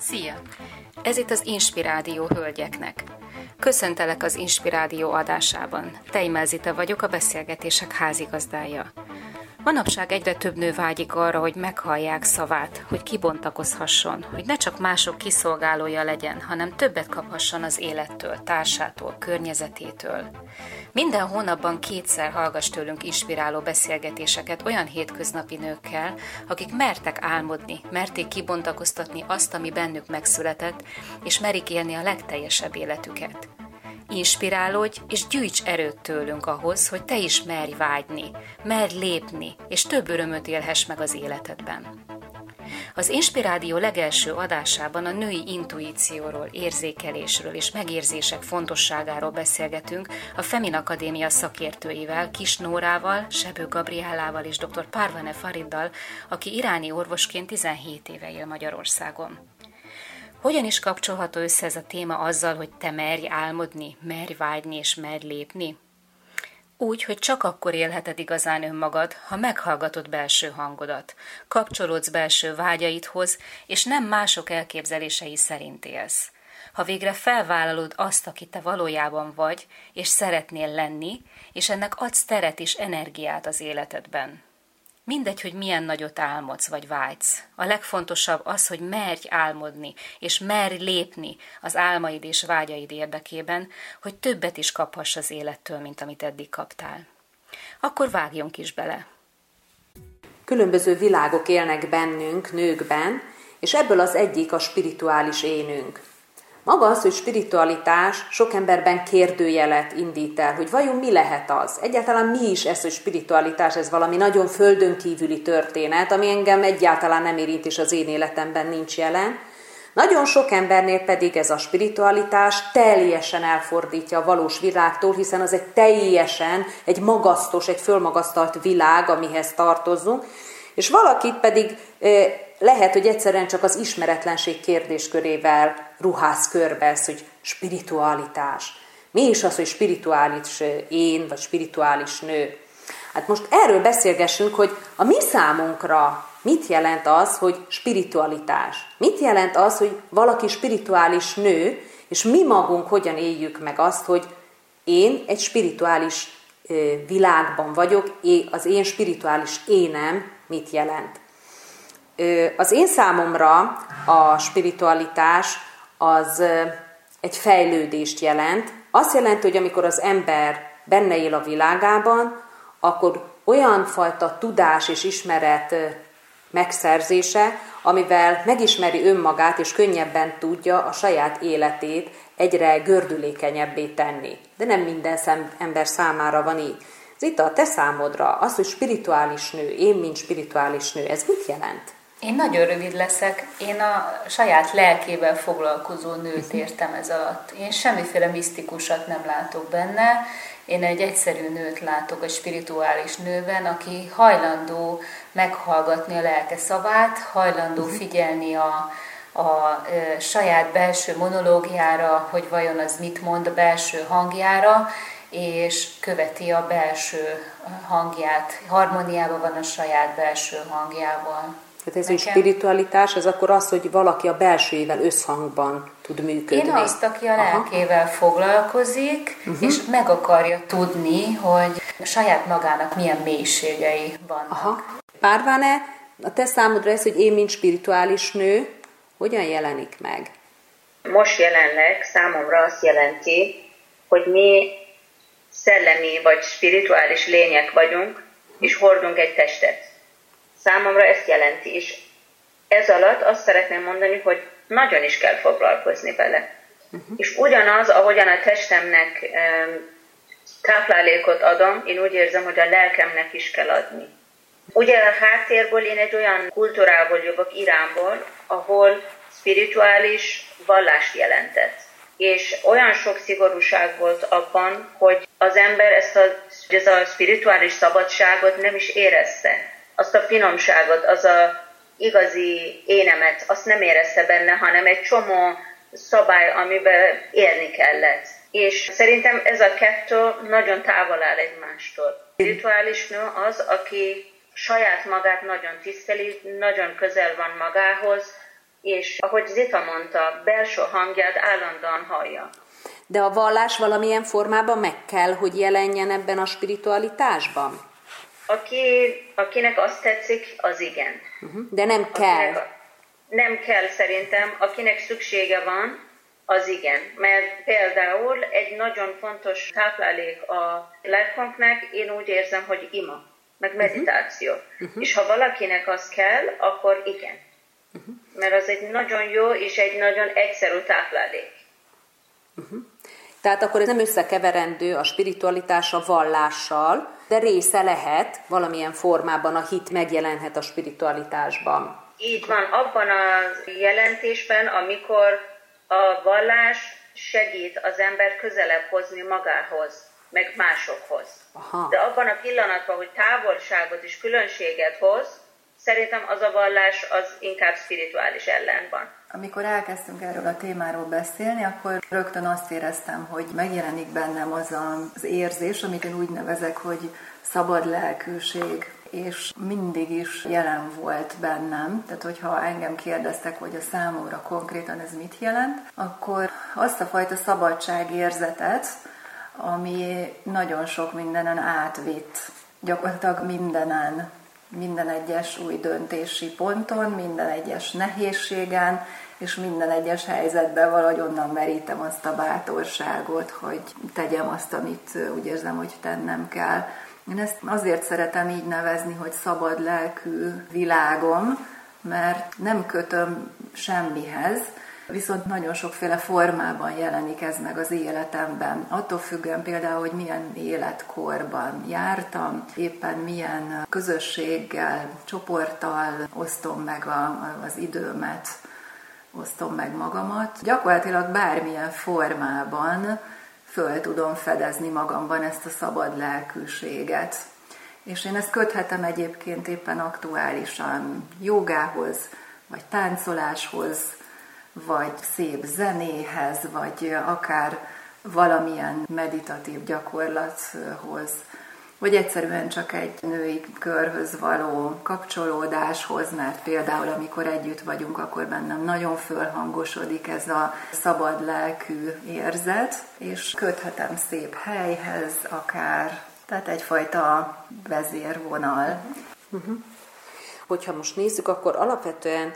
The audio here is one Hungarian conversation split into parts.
Szia! Ez itt az Inspirádió hölgyeknek. Köszöntelek az Inspirádió adásában. Tejmelzite vagyok, a beszélgetések házigazdája. Manapság egyre több nő vágyik arra, hogy meghallják szavát, hogy kibontakozhasson, hogy ne csak mások kiszolgálója legyen, hanem többet kaphasson az élettől, társától, környezetétől. Minden hónapban kétszer hallgass tőlünk inspiráló beszélgetéseket olyan hétköznapi nőkkel, akik mertek álmodni, merték kibontakoztatni azt, ami bennük megszületett, és merik élni a legteljesebb életüket. Inspirálódj és gyűjts erőt tőlünk ahhoz, hogy te is merj vágyni, merj lépni, és több örömöt élhess meg az életedben. Az Inspirádió legelső adásában a női intuícióról, érzékelésről és megérzések fontosságáról beszélgetünk a Femin Akadémia szakértőivel, Kis Nórával, Sebő Gabriellával és dr. Parvane Fariddal, aki iráni orvosként 17 éve él Magyarországon. Hogyan is kapcsolható össze ez a téma azzal, hogy te merj álmodni, merj vágyni és merj lépni? Úgy, hogy csak akkor élheted igazán önmagad, ha meghallgatod belső hangodat, kapcsolódsz belső vágyaidhoz, és nem mások elképzelései szerint élsz. Ha végre felvállalod azt, aki te valójában vagy, és szeretnél lenni, és ennek adsz teret és energiát az életedben. Mindegy, hogy milyen nagyot álmodsz vagy vágysz. A legfontosabb az, hogy merj álmodni, és merj lépni az álmaid és vágyaid érdekében, hogy többet is kaphass az élettől, mint amit eddig kaptál. Akkor vágjunk is bele. Különböző világok élnek bennünk, nőkben, és ebből az egyik a spirituális énünk. Maga az, hogy spiritualitás sok emberben kérdőjelet indít el, hogy vajon mi lehet az? Egyáltalán mi is ez, hogy spiritualitás, ez valami nagyon földön kívüli történet, ami engem egyáltalán nem érint, és az én életemben nincs jelen. Nagyon sok embernél pedig ez a spiritualitás teljesen elfordítja a valós világtól, hiszen az egy teljesen, egy magasztos, egy fölmagasztalt világ, amihez tartozunk, és valakit pedig lehet, hogy egyszerűen csak az ismeretlenség kérdéskörével ruház körbe ez, hogy spiritualitás. Mi is az, hogy spirituális én, vagy spirituális nő? Hát most erről beszélgessünk, hogy a mi számunkra mit jelent az, hogy spiritualitás? Mit jelent az, hogy valaki spirituális nő, és mi magunk hogyan éljük meg azt, hogy én egy spirituális világban vagyok, az én spirituális énem mit jelent. Az én számomra a spiritualitás az egy fejlődést jelent. Azt jelenti, hogy amikor az ember benne él a világában, akkor olyan fajta tudás és ismeret megszerzése, amivel megismeri önmagát és könnyebben tudja a saját életét egyre gördülékenyebbé tenni. De nem minden ember számára van így. Ez itt a te számodra, az, hogy spirituális nő, én, mint spirituális nő, ez mit jelent? Én nagyon rövid leszek. Én a saját lelkével foglalkozó nőt értem ez alatt. Én semmiféle misztikusat nem látok benne. Én egy egyszerű nőt látok, egy spirituális nőben, aki hajlandó meghallgatni a lelke szavát, hajlandó mhm. figyelni a, a, a saját belső monológiára, hogy vajon az mit mond a belső hangjára, és követi a belső hangját, harmóniában van a saját belső hangjával. Tehát ez Nekem... egy spiritualitás, ez akkor az, hogy valaki a belsőjével összhangban tud működni. Én azt, aki a lelkével Aha. foglalkozik, uh-huh. és meg akarja tudni, hogy a saját magának milyen mélységei vannak. Aha. Párváne, a te számodra ez, hogy én, mint spirituális nő, hogyan jelenik meg? Most jelenleg számomra azt jelenti, hogy mi szellemi vagy spirituális lények vagyunk, és hordunk egy testet. Számomra ezt jelenti, és ez alatt azt szeretném mondani, hogy nagyon is kell foglalkozni vele. Uh-huh. És ugyanaz, ahogyan a testemnek um, táplálékot adom, én úgy érzem, hogy a lelkemnek is kell adni. Ugye a háttérből én egy olyan kultúrából jövök, Iránból, ahol spirituális vallást jelentett. És olyan sok szigorúság volt abban, hogy az ember ezt a, ez a spirituális szabadságot nem is érezte azt a finomságot, az a igazi énemet, azt nem érezte benne, hanem egy csomó szabály, amiben élni kellett. És szerintem ez a kettő nagyon távol áll egymástól. A rituális nő az, aki saját magát nagyon tiszteli, nagyon közel van magához, és ahogy Zita mondta, belső hangját állandóan hallja. De a vallás valamilyen formában meg kell, hogy jelenjen ebben a spiritualitásban? Aki, akinek azt tetszik, az igen. Uh-huh. De nem kell. Akinek, nem kell szerintem, akinek szüksége van, az igen. Mert például egy nagyon fontos táplálék a lelkünknek, én úgy érzem, hogy ima, meg mhm. meditáció. Uh-huh. És ha valakinek az kell, akkor igen. Uh-huh. Mert az egy nagyon jó és egy nagyon egyszerű táplálék. Uh-huh. Tehát akkor ez nem összekeverendő a spiritualitás a vallással, de része lehet valamilyen formában a hit megjelenhet a spiritualitásban. Így van, abban a jelentésben, amikor a vallás segít az ember közelebb hozni magához, meg másokhoz. Aha. De abban a pillanatban, hogy távolságot és különbséget hoz, szerintem az a vallás az inkább spirituális ellen van. Amikor elkezdtünk erről a témáról beszélni, akkor rögtön azt éreztem, hogy megjelenik bennem az az érzés, amit én úgy nevezek, hogy szabad lelkűség, és mindig is jelen volt bennem. Tehát, hogyha engem kérdeztek, hogy a számomra konkrétan ez mit jelent, akkor azt a fajta szabadságérzetet, ami nagyon sok mindenen átvitt, gyakorlatilag mindenen, minden egyes új döntési ponton, minden egyes nehézségen, és minden egyes helyzetben valahogy onnan merítem azt a bátorságot, hogy tegyem azt, amit úgy érzem, hogy tennem kell. Én ezt azért szeretem így nevezni, hogy szabad lelkű világom, mert nem kötöm semmihez, viszont nagyon sokféle formában jelenik ez meg az életemben. Attól függően például, hogy milyen életkorban jártam, éppen milyen közösséggel, csoporttal osztom meg a, az időmet, osztom meg magamat. Gyakorlatilag bármilyen formában föl tudom fedezni magamban ezt a szabad lelkűséget. És én ezt köthetem egyébként éppen aktuálisan jogához, vagy táncoláshoz, vagy szép zenéhez, vagy akár valamilyen meditatív gyakorlathoz vagy egyszerűen csak egy női körhöz való kapcsolódáshoz, mert például amikor együtt vagyunk, akkor bennem nagyon fölhangosodik ez a szabad lelkű érzet, és köthetem szép helyhez akár, tehát egyfajta vezérvonal. Uh-huh. Hogyha most nézzük, akkor alapvetően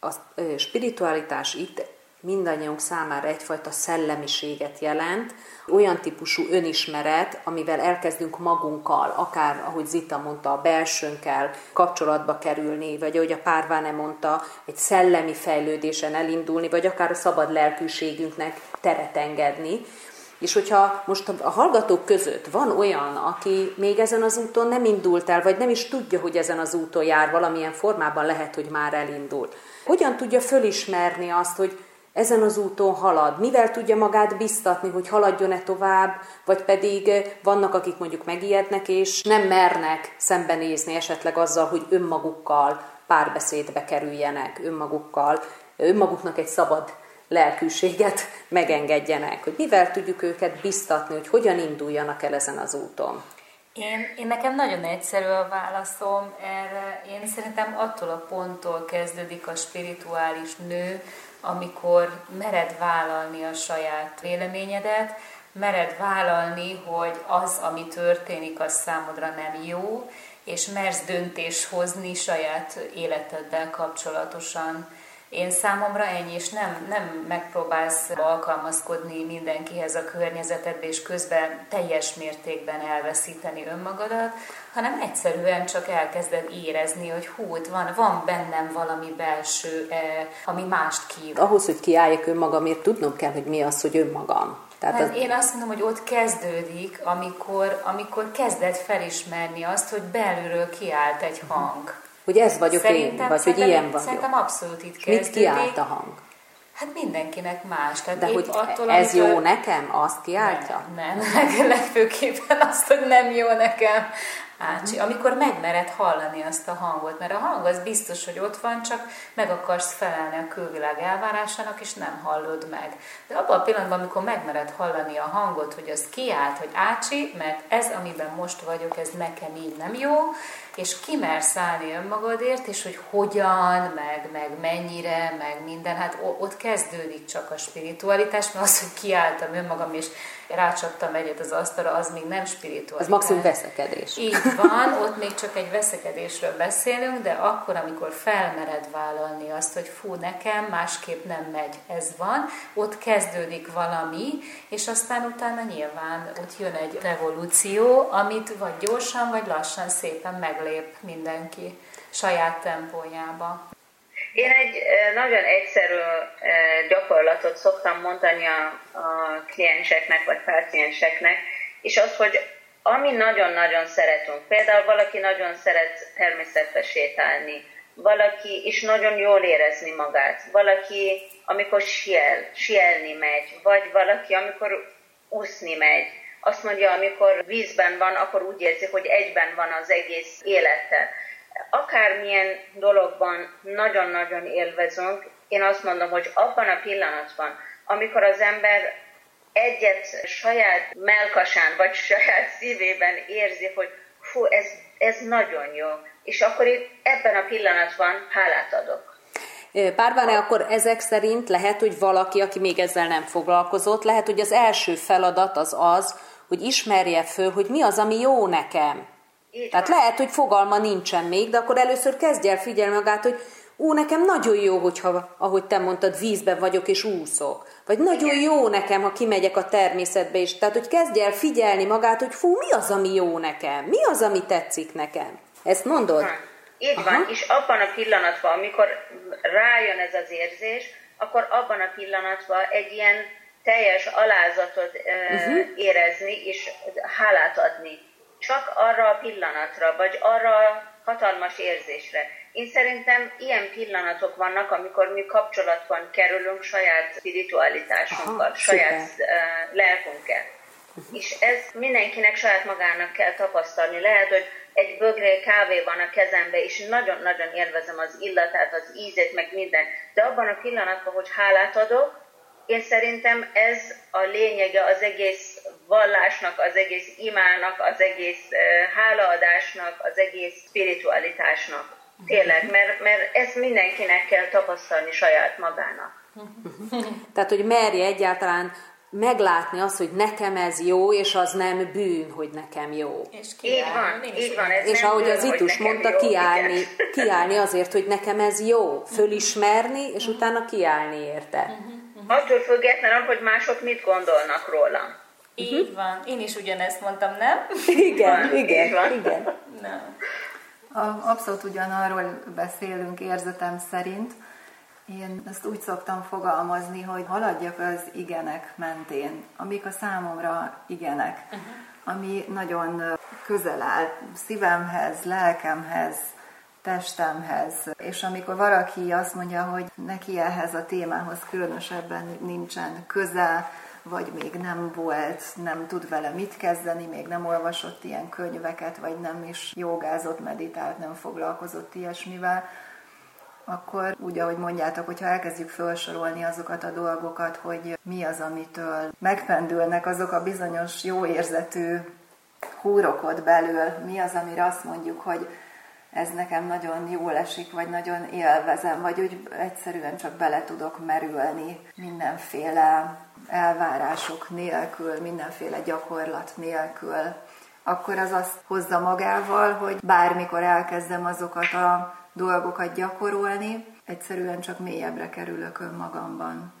a spiritualitás itt mindannyiunk számára egyfajta szellemiséget jelent, olyan típusú önismeret, amivel elkezdünk magunkkal, akár, ahogy Zita mondta, a belsőnkkel kapcsolatba kerülni, vagy ahogy a Párváne mondta, egy szellemi fejlődésen elindulni, vagy akár a szabad lelkűségünknek teret engedni. És hogyha most a hallgatók között van olyan, aki még ezen az úton nem indult el, vagy nem is tudja, hogy ezen az úton jár, valamilyen formában lehet, hogy már elindul. Hogyan tudja fölismerni azt, hogy ezen az úton halad, mivel tudja magát biztatni, hogy haladjon-e tovább, vagy pedig vannak, akik mondjuk megijednek, és nem mernek szembenézni esetleg azzal, hogy önmagukkal párbeszédbe kerüljenek, önmagukkal, önmaguknak egy szabad lelkűséget megengedjenek, hogy mivel tudjuk őket biztatni, hogy hogyan induljanak el ezen az úton. Én, én nekem nagyon egyszerű a válaszom erre. Én szerintem attól a ponttól kezdődik a spirituális nő, amikor mered vállalni a saját véleményedet, mered vállalni, hogy az, ami történik, az számodra nem jó, és mersz döntés hozni saját életeddel kapcsolatosan. Én számomra ennyi, és nem, nem megpróbálsz alkalmazkodni mindenkihez a környezetedbe, és közben teljes mértékben elveszíteni önmagadat, hanem egyszerűen csak elkezded érezni, hogy hú, van, van bennem valami belső, eh, ami mást kív. Ahhoz, hogy kiálljak önmagamért, tudnom kell, hogy mi az, hogy önmagam. Tehát az... Én azt mondom, hogy ott kezdődik, amikor, amikor kezded felismerni azt, hogy belülről kiállt egy hang. Hogy ez vagyok szerintem, én, vagy hogy ilyen vagyok. Szerintem abszolút itt kezdődik. Mit kiállt a hang? Hát mindenkinek más. Tehát De hogy attól, ez amitől... jó nekem, azt kiáltja? Nem, nem. legfőképpen azt, hogy nem jó nekem Ácsi, amikor megmered hallani azt a hangot, mert a hang az biztos, hogy ott van, csak meg akarsz felelni a külvilág elvárásának, és nem hallod meg. De abban a pillanatban, amikor megmered hallani a hangot, hogy az kiállt, hogy Ácsi, mert ez, amiben most vagyok, ez nekem így nem jó, és kimersz állni önmagadért, és hogy hogyan, meg, meg mennyire, meg minden, hát ott kezdődik csak a spiritualitás, mert az, hogy kiálltam önmagam, és rácsaptam egyet az asztalra, az még nem spiritualitás. Az maximum veszekedés. Így van, ott még csak egy veszekedésről beszélünk, de akkor, amikor felmered vállalni azt, hogy fú, nekem másképp nem megy, ez van, ott kezdődik valami, és aztán utána nyilván ott jön egy revolúció, amit vagy gyorsan, vagy lassan szépen meglép mindenki saját tempójába. Én egy nagyon egyszerű gyakorlatot szoktam mondani a, a klienseknek vagy pácienseknek, és az, hogy ami nagyon-nagyon szeretünk, például valaki nagyon szeret természetbe sétálni, valaki is nagyon jól érezni magát, valaki, amikor siel, sielni megy, vagy valaki, amikor úszni megy, azt mondja, amikor vízben van, akkor úgy érzi, hogy egyben van az egész élettel akármilyen dologban nagyon-nagyon élvezünk, én azt mondom, hogy abban a pillanatban, amikor az ember egyet saját melkasán vagy saját szívében érzi, hogy fú, ez, ez nagyon jó, és akkor itt ebben a pillanatban hálát adok. Párbáne, akkor ezek szerint lehet, hogy valaki, aki még ezzel nem foglalkozott, lehet, hogy az első feladat az az, hogy ismerje föl, hogy mi az, ami jó nekem. Így Tehát van. lehet, hogy fogalma nincsen még, de akkor először kezdj el figyelni magát, hogy ú, nekem nagyon jó, hogyha, ahogy te mondtad, vízben vagyok és úszok. Vagy nagyon Igen. jó nekem, ha kimegyek a természetbe is. Tehát, hogy kezdj el figyelni magát, hogy fú, mi az, ami jó nekem? Mi az, ami tetszik nekem? Ezt mondod? Ha. Így Aha. van, és abban a pillanatban, amikor rájön ez az érzés, akkor abban a pillanatban egy ilyen teljes alázatot uh-huh. érezni, és hálát adni csak arra a pillanatra, vagy arra a hatalmas érzésre. Én szerintem ilyen pillanatok vannak, amikor mi kapcsolatban kerülünk saját spiritualitásunkkal, Aha, saját uh, lelkünkkel. Uh-huh. És ez mindenkinek saját magának kell tapasztalni. Lehet, hogy egy bögré kávé van a kezembe, és nagyon-nagyon élvezem az illatát, az ízét, meg minden. De abban a pillanatban, hogy hálát adok, én szerintem ez a lényege az egész vallásnak, az egész imának, az egész hálaadásnak, az egész spiritualitásnak. Tényleg, mert, mert ezt mindenkinek kell tapasztalni saját magának. Tehát, hogy merje egyáltalán meglátni azt, hogy nekem ez jó, és az nem bűn, hogy nekem jó. És így van, így van. Ez és ahogy bűn, az Itus mondta, jó, kiállni, kiállni azért, hogy nekem ez jó, fölismerni, és utána kiállni érte. Uh-huh. Attól függetlenül, hogy mások mit gondolnak rólam. Így uh-huh. van. Én is ugyanezt mondtam, nem? Igen, van, igen, van. igen. Nem. Abszolút ugyanarról beszélünk érzetem szerint. Én ezt úgy szoktam fogalmazni, hogy haladjak az igenek mentén, amik a számomra igenek, uh-huh. ami nagyon közel áll szívemhez, lelkemhez, testemhez. És amikor valaki azt mondja, hogy neki ehhez a témához különösebben nincsen köze, vagy még nem volt, nem tud vele mit kezdeni, még nem olvasott ilyen könyveket, vagy nem is jogázott, meditált, nem foglalkozott ilyesmivel, akkor úgy, ahogy mondjátok, hogyha elkezdjük felsorolni azokat a dolgokat, hogy mi az, amitől megpendülnek azok a bizonyos jó érzetű húrokot belül, mi az, amire azt mondjuk, hogy ez nekem nagyon jól esik, vagy nagyon élvezem, vagy úgy egyszerűen csak bele tudok merülni mindenféle elvárások nélkül, mindenféle gyakorlat nélkül, akkor az azt hozza magával, hogy bármikor elkezdem azokat a dolgokat gyakorolni, egyszerűen csak mélyebbre kerülök önmagamban.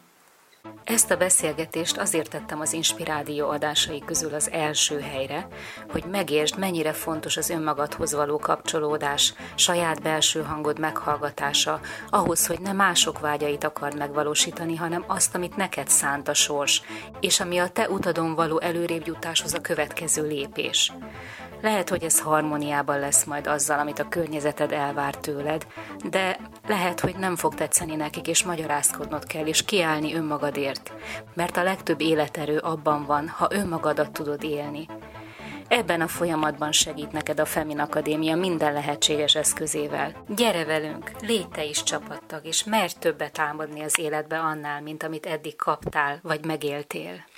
Ezt a beszélgetést azért tettem az Inspirádió adásai közül az első helyre, hogy megértsd, mennyire fontos az önmagadhoz való kapcsolódás, saját belső hangod meghallgatása, ahhoz, hogy ne mások vágyait akard megvalósítani, hanem azt, amit neked szánt a sors, és ami a te utadon való előrébb jutáshoz a következő lépés. Lehet, hogy ez harmóniában lesz majd azzal, amit a környezeted elvár tőled, de lehet, hogy nem fog tetszeni nekik, és magyarázkodnod kell, és kiállni önmagadért, mert a legtöbb életerő abban van, ha önmagadat tudod élni. Ebben a folyamatban segít neked a Femin Akadémia minden lehetséges eszközével. Gyere velünk, légy te is csapattag, és merj többet álmodni az életbe annál, mint amit eddig kaptál vagy megéltél.